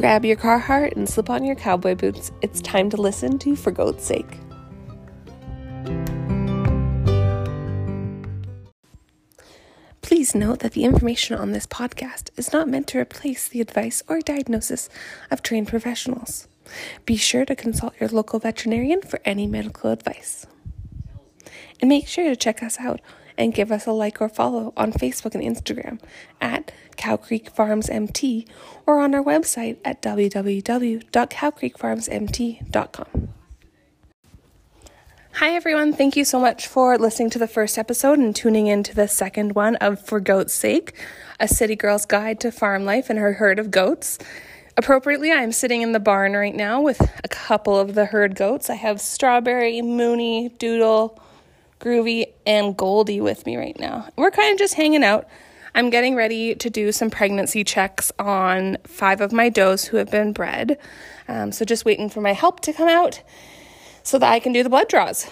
Grab your Carhartt and slip on your cowboy boots. It's time to listen to For Goat's Sake. Please note that the information on this podcast is not meant to replace the advice or diagnosis of trained professionals. Be sure to consult your local veterinarian for any medical advice. And make sure to check us out and give us a like or follow on Facebook and Instagram at Cow Creek Farms MT or on our website at www.cowcreekfarmsmt.com. Hi, everyone. Thank you so much for listening to the first episode and tuning in to the second one of For Goat's Sake, a city girl's guide to farm life and her herd of goats. Appropriately, I'm sitting in the barn right now with a couple of the herd goats. I have Strawberry, Mooney, Doodle, Groovy, and Goldie with me right now. We're kind of just hanging out. I'm getting ready to do some pregnancy checks on five of my does who have been bred. Um, so just waiting for my help to come out so that I can do the blood draws.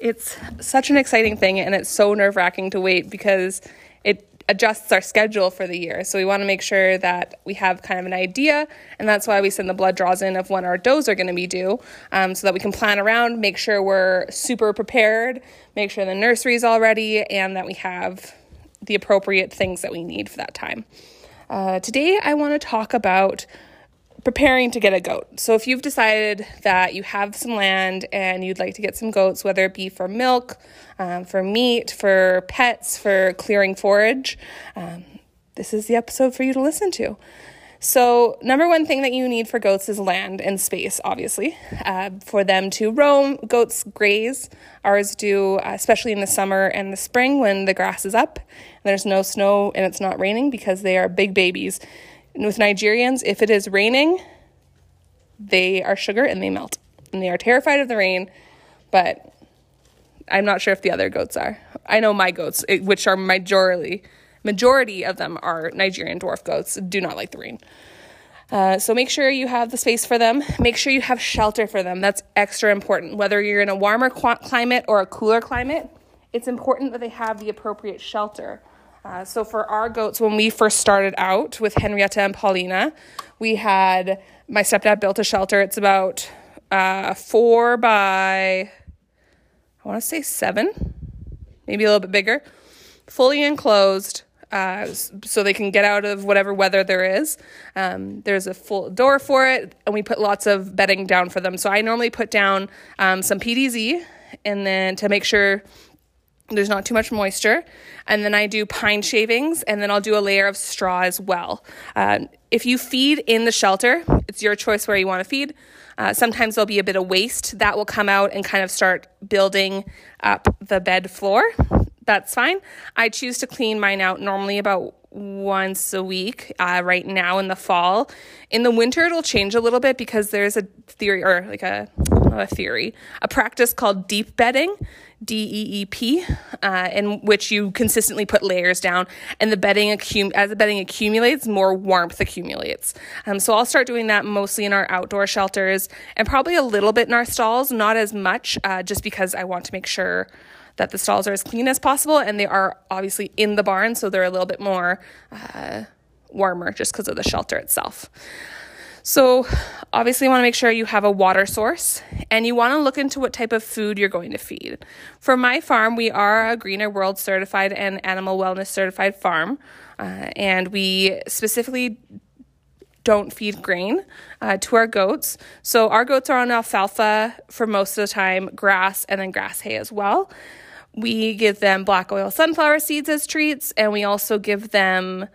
It's such an exciting thing and it's so nerve wracking to wait because it adjusts our schedule for the year. So we want to make sure that we have kind of an idea, and that's why we send the blood draws in of when our does are going to be due, um, so that we can plan around, make sure we're super prepared, make sure the nursery is all ready, and that we have the appropriate things that we need for that time. Uh, today, I want to talk about preparing to get a goat. So if you've decided that you have some land and you'd like to get some goats, whether it be for milk, um, for meat, for pets, for clearing forage, um, this is the episode for you to listen to. So, number one thing that you need for goats is land and space, obviously, uh, for them to roam. Goats graze. Ours do, uh, especially in the summer and the spring when the grass is up, and there's no snow and it's not raining because they are big babies. And with Nigerians, if it is raining, they are sugar and they melt. And they are terrified of the rain, but I'm not sure if the other goats are. I know my goats, which are majority majority of them are Nigerian dwarf goats, do not like the rain. Uh, so make sure you have the space for them. Make sure you have shelter for them. That's extra important. Whether you're in a warmer climate or a cooler climate, it's important that they have the appropriate shelter. Uh, so for our goats, when we first started out with Henrietta and Paulina, we had my stepdad built a shelter. It's about uh, four by, I want to say seven, maybe a little bit bigger, fully enclosed. Uh, so they can get out of whatever weather there is. Um, there's a full door for it, and we put lots of bedding down for them. So I normally put down um, some PDZ, and then to make sure there's not too much moisture. And then I do pine shavings, and then I'll do a layer of straw as well. Uh, if you feed in the shelter, it's your choice where you want to feed. Uh, sometimes there'll be a bit of waste that will come out and kind of start building up the bed floor. That's fine. I choose to clean mine out normally about once a week uh, right now in the fall. In the winter, it'll change a little bit because there's a theory or like a, a theory, a practice called deep bedding. D E E P, uh, in which you consistently put layers down, and the bedding accum- as the bedding accumulates, more warmth accumulates. Um, so I'll start doing that mostly in our outdoor shelters, and probably a little bit in our stalls, not as much, uh, just because I want to make sure that the stalls are as clean as possible, and they are obviously in the barn, so they're a little bit more uh, warmer just because of the shelter itself. So, obviously, you want to make sure you have a water source and you want to look into what type of food you're going to feed. For my farm, we are a Greener World certified and animal wellness certified farm, uh, and we specifically don't feed grain uh, to our goats. So, our goats are on alfalfa for most of the time, grass, and then grass hay as well. We give them black oil sunflower seeds as treats, and we also give them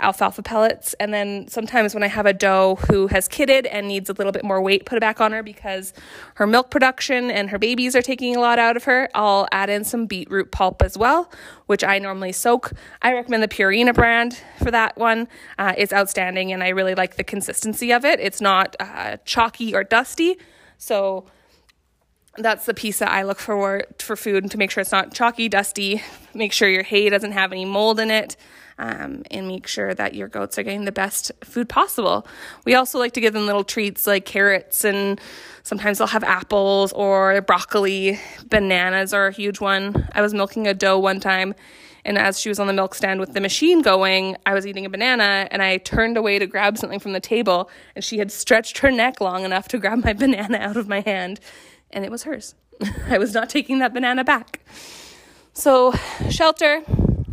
alfalfa pellets. And then sometimes when I have a doe who has kidded and needs a little bit more weight put back on her because her milk production and her babies are taking a lot out of her, I'll add in some beetroot pulp as well, which I normally soak. I recommend the Purina brand for that one. Uh, it's outstanding and I really like the consistency of it. It's not uh, chalky or dusty. So that's the piece that I look for for food to make sure it's not chalky, dusty. Make sure your hay doesn't have any mold in it um, and make sure that your goats are getting the best food possible. We also like to give them little treats like carrots and sometimes they'll have apples or broccoli. Bananas are a huge one. I was milking a doe one time And as she was on the milk stand with the machine going, I was eating a banana and I turned away to grab something from the table. And she had stretched her neck long enough to grab my banana out of my hand. And it was hers. I was not taking that banana back. So, shelter,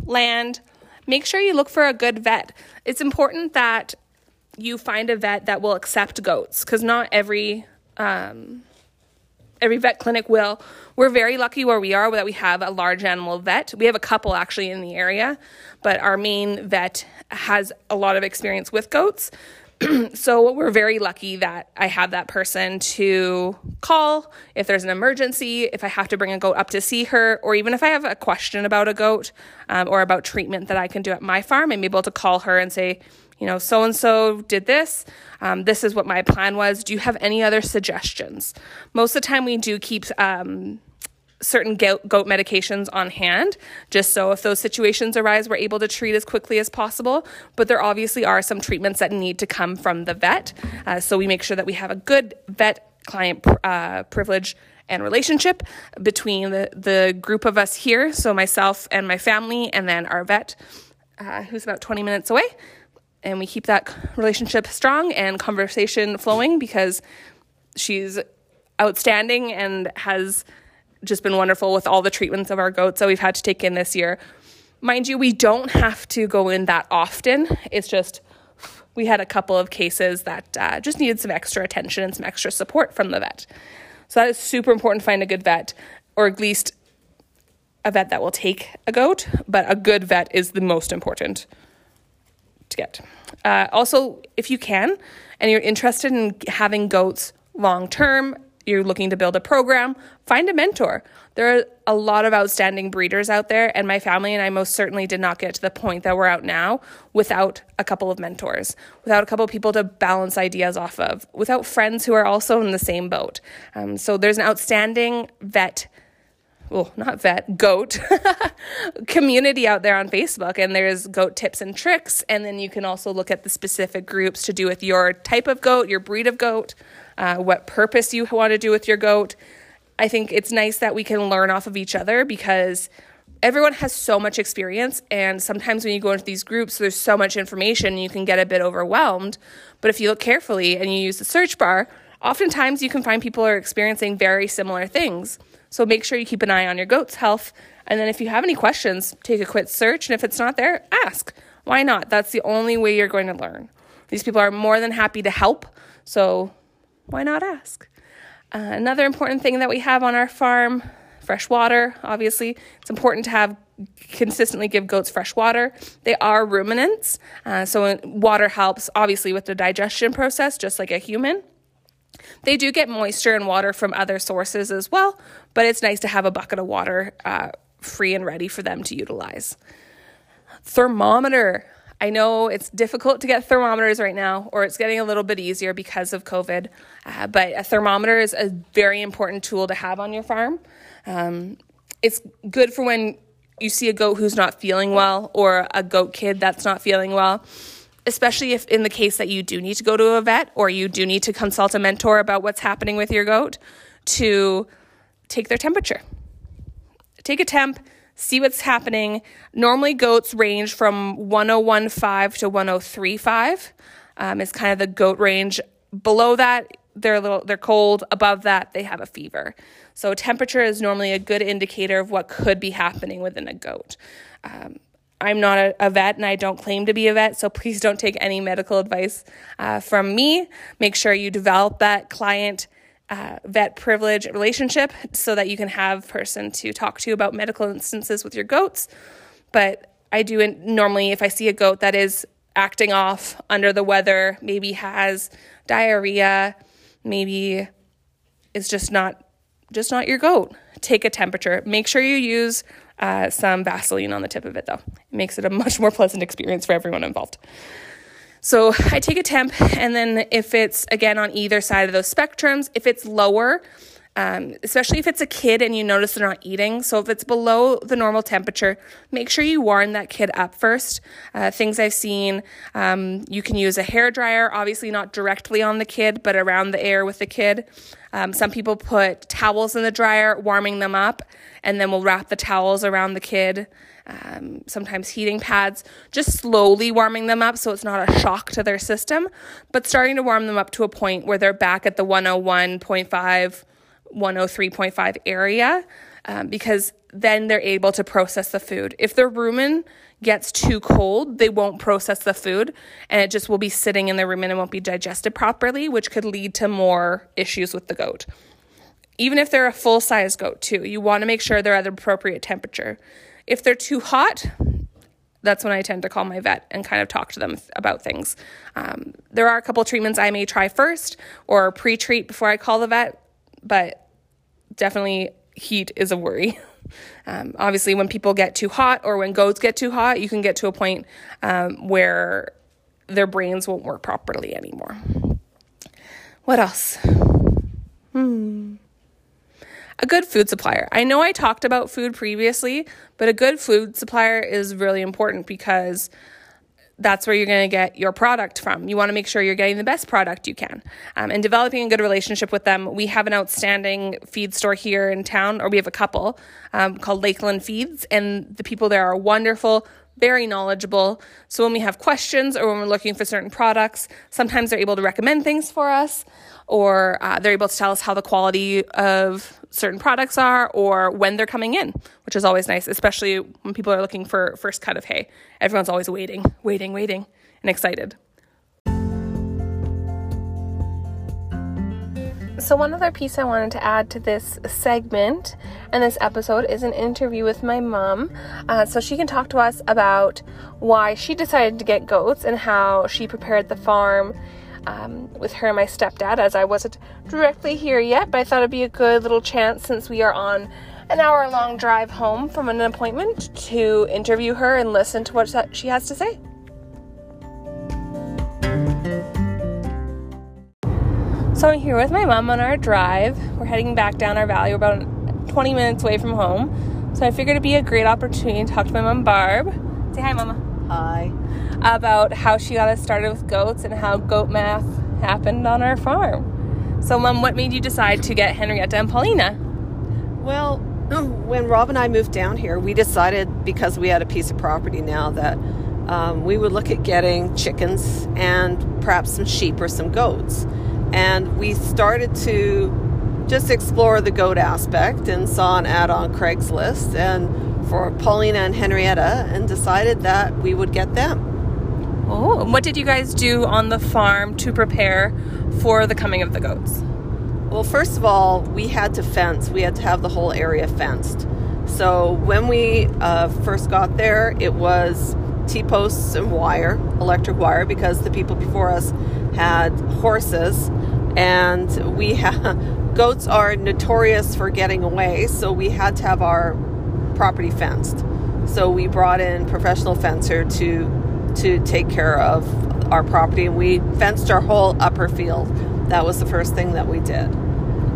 land, make sure you look for a good vet. It's important that you find a vet that will accept goats because not every um, every vet clinic will. We're very lucky where we are that we have a large animal vet. We have a couple actually in the area, but our main vet has a lot of experience with goats. so we're very lucky that I have that person to call if there's an emergency, if I have to bring a goat up to see her, or even if I have a question about a goat um, or about treatment that I can do at my farm, I'm able to call her and say, you know, so and so did this. Um, this is what my plan was. Do you have any other suggestions? Most of the time, we do keep um, certain goat, medications on hand, just so if those situations arise, we're able to treat as quickly as possible. But there obviously are some treatments that need to come from the vet. Uh, so we make sure that we have a good vet client uh, privilege and relationship between the, the group of us here, so myself and my family, and then our vet, uh, who's about 20 minutes away and we keep that relationship strong and conversation flowing because she's outstanding and has just been wonderful with all the treatments of our goats that we've had to take in this year. Mind you, we don't have to go in that often. It's just we had a couple of cases that uh, just needed some extra attention and some extra support from the vet. So that is super important to find a good vet, or at least a vet that will take a goat, but a good vet is the most important to get. Uh, also, if you can, and you're interested in having goats long term, you're looking to build a program, find a mentor. There are a lot of outstanding breeders out there, and my family and I most certainly did not get to the point that we're out now without a couple of mentors, without a couple of people to balance ideas off of, without friends who are also in the same boat. Um, so there's an outstanding vet well, not vet, goat community out there on Facebook. And there's goat tips and tricks. And then you can also look at the specific groups to do with your type of goat, your breed of goat, uh, what purpose you want to do with your goat. I think it's nice that we can learn off of each other because everyone has so much experience. And sometimes when you go into these groups, there's so much information, you can get a bit overwhelmed. But if you look carefully and you use the search bar, oftentimes you can find people are experiencing very similar things. So make sure you keep an eye on your goat's health. And then if you have any questions, take a quick search. And if it's not there, ask. Why not? That's the only way you're going to learn. These people are more than happy to help. So why not ask? Uh, another important thing that we have on our farm fresh water, obviously. It's important to have consistently give goats fresh water. They are ruminants, uh, so water helps obviously with the digestion process, just like a human. They do get moisture and water from other sources as well, but it's nice to have a bucket of water uh, free and ready for them to utilize. Thermometer. I know it's difficult to get thermometers right now, or it's getting a little bit easier because of COVID, uh, but a thermometer is a very important tool to have on your farm. Um, it's good for when you see a goat who's not feeling well or a goat kid that's not feeling well especially if in the case that you do need to go to a vet or you do need to consult a mentor about what's happening with your goat, to take their temperature. Take a temp, see what's happening. Normally, goats range from 1015 to 1035 um, is kind of the goat range. Below that, they're a little they're cold. Above that, they have a fever. So temperature is normally a good indicator of what could be happening within a goat. Um, I'm not a, a, vet and I don't claim to be a vet, so please don't take any medical advice uh, from me. Make sure you develop that client uh, vet privilege relationship so that you can have person to talk to about medical instances with your goats. But I do normally, if I see a goat that is acting off under the weather, maybe has diarrhea, maybe is just not just not your goat. Take a temperature. Make sure you use uh, some Vaseline on the tip of it, though. It makes it a much more pleasant experience for everyone involved. So I take a temp, and then if it's again on either side of those spectrums, if it's lower, um, especially if it's a kid and you notice they're not eating. So if it's below the normal temperature, make sure you warm that kid up first. Uh, things I've seen, um, you can use a hair dryer, obviously not directly on the kid, but around the air with the kid. Um, some people put towels in the dryer, warming them up, and then we'll wrap the towels around the kid. Um, sometimes heating pads, just slowly warming them up so it's not a shock to their system, but starting to warm them up to a point where they're back at the 101.5 103.5 area um, because then they're able to process the food. If their rumen gets too cold, they won't process the food and it just will be sitting in their rumen and won't be digested properly, which could lead to more issues with the goat. Even if they're a full size goat, too, you want to make sure they're at the appropriate temperature. If they're too hot, that's when I tend to call my vet and kind of talk to them about things. Um, there are a couple treatments I may try first or pre treat before I call the vet, but definitely heat is a worry. Um, obviously, when people get too hot or when goats get too hot, you can get to a point um, where their brains won't work properly anymore. What else? Hmm. A good food supplier. I know I talked about food previously, but a good food supplier is really important because that's where you're going to get your product from. You want to make sure you're getting the best product you can. Um, and developing a good relationship with them. We have an outstanding feed store here in town, or we have a couple um, called Lakeland Feeds, and the people there are wonderful, very knowledgeable. So when we have questions or when we're looking for certain products, sometimes they're able to recommend things for us or uh, they're able to tell us how the quality of certain products are or when they're coming in, which is always nice, especially when people are looking for first cut of hay. Everyone's always waiting, waiting, waiting, and excited. So, one other piece I wanted to add to this segment and this episode is an interview with my mom. Uh, so, she can talk to us about why she decided to get goats and how she prepared the farm um, with her and my stepdad, as I wasn't directly here yet, but I thought it'd be a good little chance since we are on an hour long drive home from an appointment to interview her and listen to what she has to say. So I'm here with my mom on our drive. We're heading back down our valley. We're about 20 minutes away from home. So I figured it'd be a great opportunity to talk to my mom, Barb. Say hi, Mama. Hi about how she got us started with goats and how goat math happened on our farm. So, Mom, what made you decide to get Henrietta and Paulina? Well, when Rob and I moved down here, we decided because we had a piece of property now that um, we would look at getting chickens and perhaps some sheep or some goats. And we started to just explore the goat aspect and saw an ad on Craigslist and for Paulina and Henrietta and decided that we would get them. Oh, and what did you guys do on the farm to prepare for the coming of the goats? Well, first of all, we had to fence. We had to have the whole area fenced. So when we uh, first got there, it was T posts and wire, electric wire, because the people before us had horses, and we have goats are notorious for getting away. So we had to have our property fenced. So we brought in professional fencer to to take care of our property, and we fenced our whole upper field. That was the first thing that we did.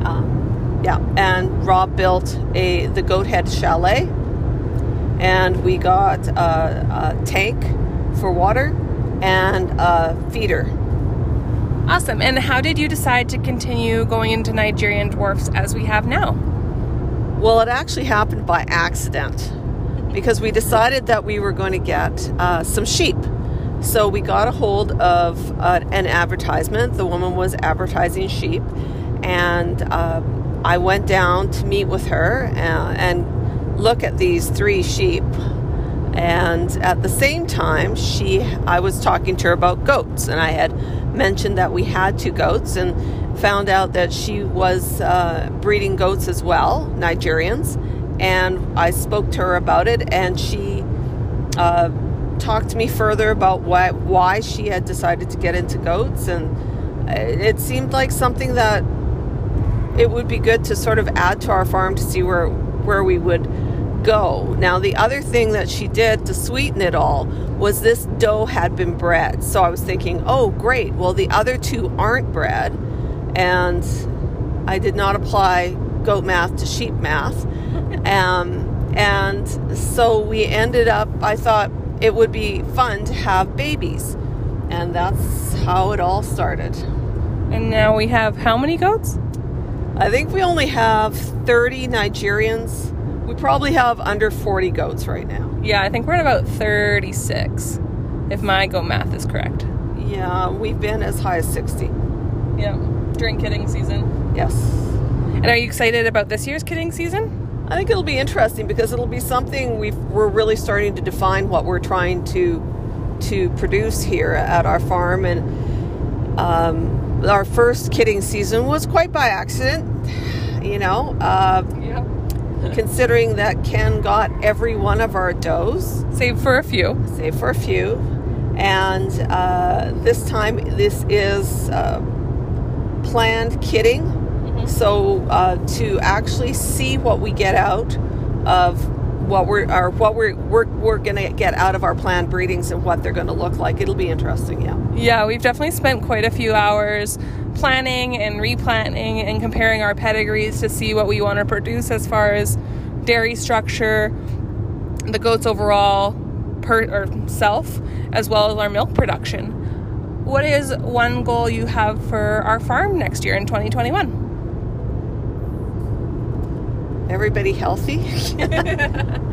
Um, yeah, and Rob built a the Goat Head Chalet, and we got a, a tank for water and a feeder. Awesome. And how did you decide to continue going into Nigerian dwarfs as we have now? Well, it actually happened by accident because we decided that we were going to get uh, some sheep. So we got a hold of uh, an advertisement. The woman was advertising sheep, and uh, I went down to meet with her and, uh, and look at these three sheep. And at the same time, she I was talking to her about goats, and I had mentioned that we had two goats, and found out that she was uh, breeding goats as well, Nigerians and I spoke to her about it, and she uh, talked to me further about why why she had decided to get into goats, and it seemed like something that it would be good to sort of add to our farm to see where where we would go. Now, the other thing that she did to sweeten it all was this doe had been bred. So I was thinking, oh, great. Well, the other two aren't bred, and I did not apply goat math to sheep math. um, and so we ended up, I thought it would be fun to have babies. And that's how it all started. And now we have how many goats? I think we only have 30 Nigerians. We probably have under 40 goats right now. Yeah, I think we're at about 36, if my goat math is correct. Yeah, we've been as high as 60. Yeah, during kidding season. Yes. And are you excited about this year's kidding season? I think it'll be interesting because it'll be something we we're really starting to define what we're trying to to produce here at our farm and um, our first kidding season was quite by accident you know uh. considering that ken got every one of our does Save for a few. save for a few. And uh, this time this is uh, planned kidding. So uh, to actually see what we get out of what we're or what we're we're, we're gonna get out of our planned breedings and what they're gonna look like it'll be interesting yeah. Yeah, we've definitely spent quite a few hours planning and replanting and comparing our pedigrees to see what we want to produce as far as dairy structure, the goats overall per or self, as well as our milk production. What is one goal you have for our farm next year in 2021? everybody healthy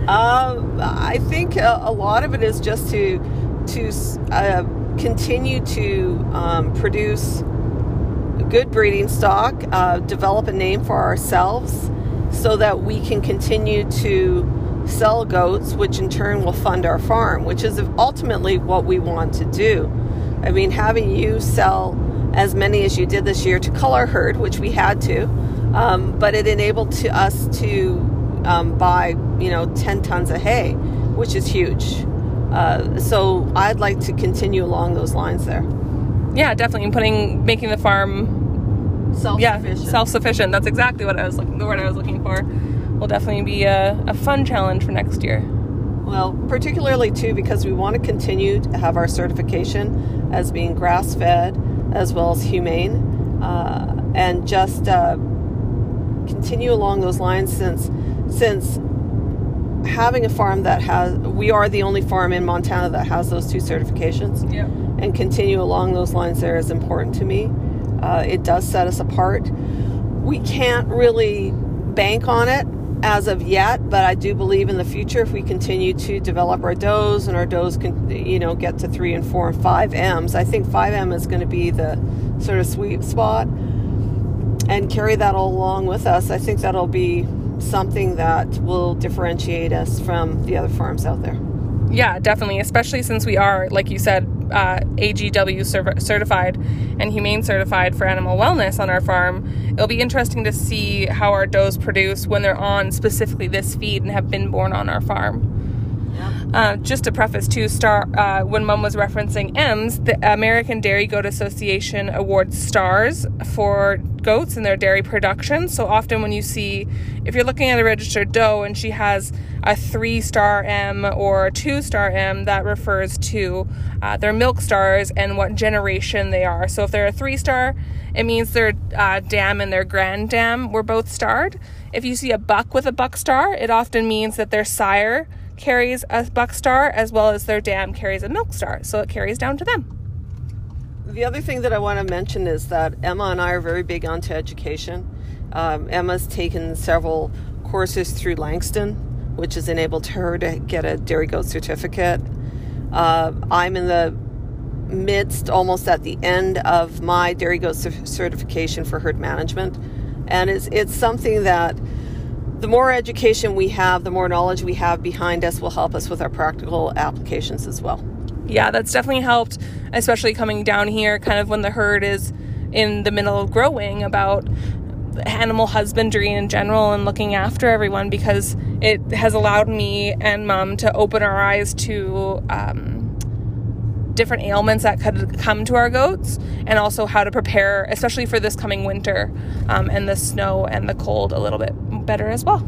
um, i think a, a lot of it is just to to uh, continue to um, produce good breeding stock uh, develop a name for ourselves so that we can continue to sell goats which in turn will fund our farm which is ultimately what we want to do. I mean having you sell as many as you did this year to cull our herd which we had to um, but it enabled to us to um, buy you know 10 tons of hay which is huge. Uh, so i'd like to continue along those lines there. Yeah, definitely. And putting making the farm yeah self-sufficient self-sufficient. That's exactly what I was looking the word I was looking for. Will definitely be a, a fun challenge for next year. Well, particularly too because we want to continue to have our certification as being grass fed as well as humane, uh, and just uh, continue along those lines since since having a farm that has we are the only farm in Montana that has those two certifications Yeah. and continue along those lines there is important to me. Uh, it does set us apart. We can't really bank on it as of yet, but I do believe in the future if we continue to develop our does and our does can, you know, get to three and four and five M's. I think five M is going to be the sort of sweet spot and carry that all along with us. I think that'll be something that will differentiate us from the other farms out there. Yeah, definitely. Especially since we are, like you said, uh, AGW cer- certified and humane certified for animal wellness on our farm. It'll be interesting to see how our does produce when they're on specifically this feed and have been born on our farm. Uh, just to preface, too, star uh, when Mum was referencing M's, the American Dairy Goat Association awards stars for goats and their dairy production. So often, when you see, if you're looking at a registered doe and she has a three star M or a two star M, that refers to uh, their milk stars and what generation they are. So if they're a three star, it means their uh, dam and their grand dam were both starred. If you see a buck with a buck star, it often means that their sire carries a buck star as well as their dam carries a milk star. So it carries down to them. The other thing that I want to mention is that Emma and I are very big onto education. Um, Emma's taken several courses through Langston, which has enabled her to get a dairy goat certificate. Uh, I'm in the midst, almost at the end of my dairy goat cer- certification for herd management, and it's it's something that the more education we have, the more knowledge we have behind us will help us with our practical applications as well. Yeah, that's definitely helped, especially coming down here kind of when the herd is in the middle of growing about animal husbandry in general and looking after everyone because it has allowed me and mom to open our eyes to um, different ailments that could come to our goats and also how to prepare, especially for this coming winter um, and the snow and the cold, a little bit better as well.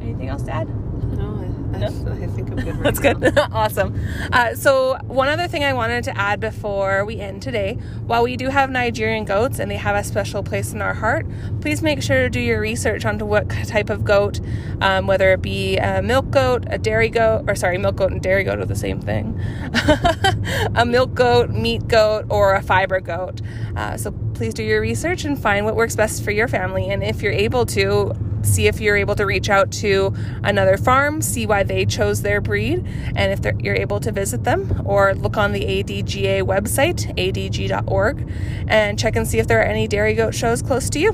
Anything else to add? No, I, I, I think I'm good. Right That's now. good. awesome. Uh, so, one other thing I wanted to add before we end today while we do have Nigerian goats and they have a special place in our heart, please make sure to do your research onto what type of goat, um, whether it be a milk goat, a dairy goat, or sorry, milk goat and dairy goat are the same thing, a milk goat, meat goat, or a fiber goat. Uh, so, please do your research and find what works best for your family. And if you're able to, see if you're able to reach out to another farm, see why they chose their breed, and if you're able to visit them, or look on the ADGA website, adga.org, and check and see if there are any dairy goat shows close to you.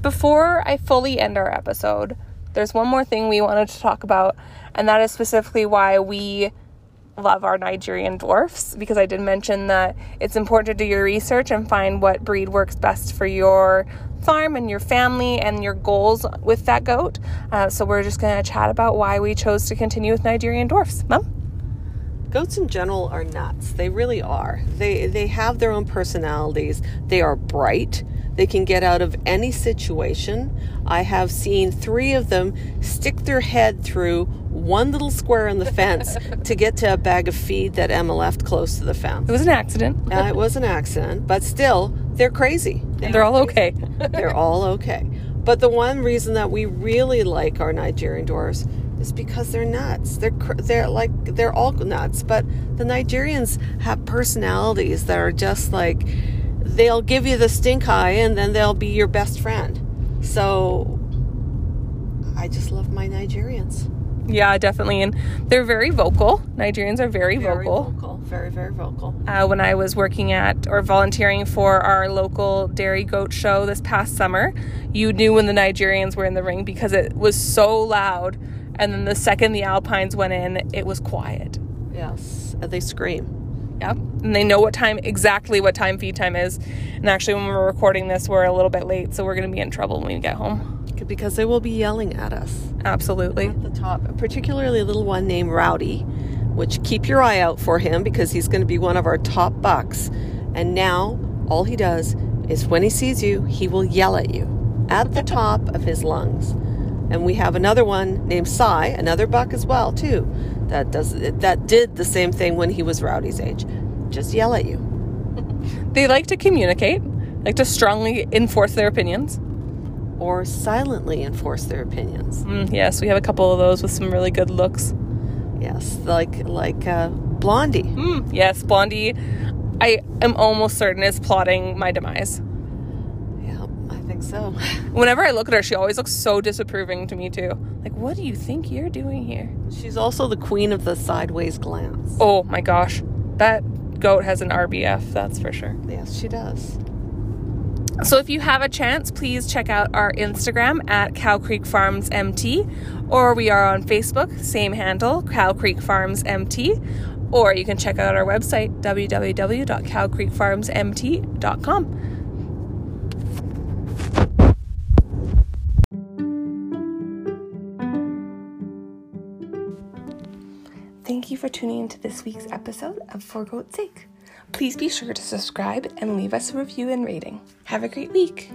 Before I fully end our episode, there's one more thing we wanted to talk about, and that is specifically why we love our Nigerian dwarfs because I did mention that it's important to do your research and find what breed works best for your farm and your family and your goals with that goat. Uh, so we're just going to chat about why we chose to continue with Nigerian dwarfs. Mom? Goats in general are nuts. They really are. They they have their own personalities. They are bright. They can get out of any situation. I have seen three of them stick their head through one little square in the fence to get to a bag of feed that Emma left close to the fence. It was an accident. Uh, it was an accident, but still, they're crazy. They they're all okay. they're all okay. But the one reason that we really like our Nigerian dwarfs is because they're nuts. They're they're like they're all nuts, but the Nigerians have personalities that are just like they'll give you the stink eye and then they'll be your best friend. So I just love my Nigerians. Yeah, definitely. And they're very vocal. Nigerians are very, very vocal. vocal. Very, very vocal. Uh, when I was working at or volunteering for our local dairy goat show this past summer, you knew when the Nigerians were in the ring because it was so loud. And then the second the Alpines went in, it was quiet. Yes, they scream. Yep. And they know what time, exactly what time feed time is. And actually, when we're recording this, we're a little bit late, so we're going to be in trouble when we get home. Because they will be yelling at us. Absolutely. At the top, particularly a little one named Rowdy, which keep your eye out for him because he's going to be one of our top bucks. And now, all he does is when he sees you, he will yell at you at the top of his lungs. And we have another one named Cy, another buck as well, too, that does that did the same thing when he was Rowdy's age. Just yell at you. They like to communicate, like to strongly enforce their opinions. Or silently enforce their opinions. Mm, yes, we have a couple of those with some really good looks. Yes, like like uh, Blondie. Mm, yes, Blondie. I am almost certain is plotting my demise. Think so. Whenever I look at her, she always looks so disapproving to me too. Like, what do you think you're doing here? She's also the queen of the sideways glance. Oh my gosh, that goat has an RBF, that's for sure. Yes, she does. So if you have a chance, please check out our Instagram at Cow Creek Farms MT, or we are on Facebook, same handle, Cow Creek Farms MT, or you can check out our website www.cowcreekfarmsmt.com. tuning into this week's episode of For Goat's Sake. Please be sure to subscribe and leave us a review and rating. Have a great week.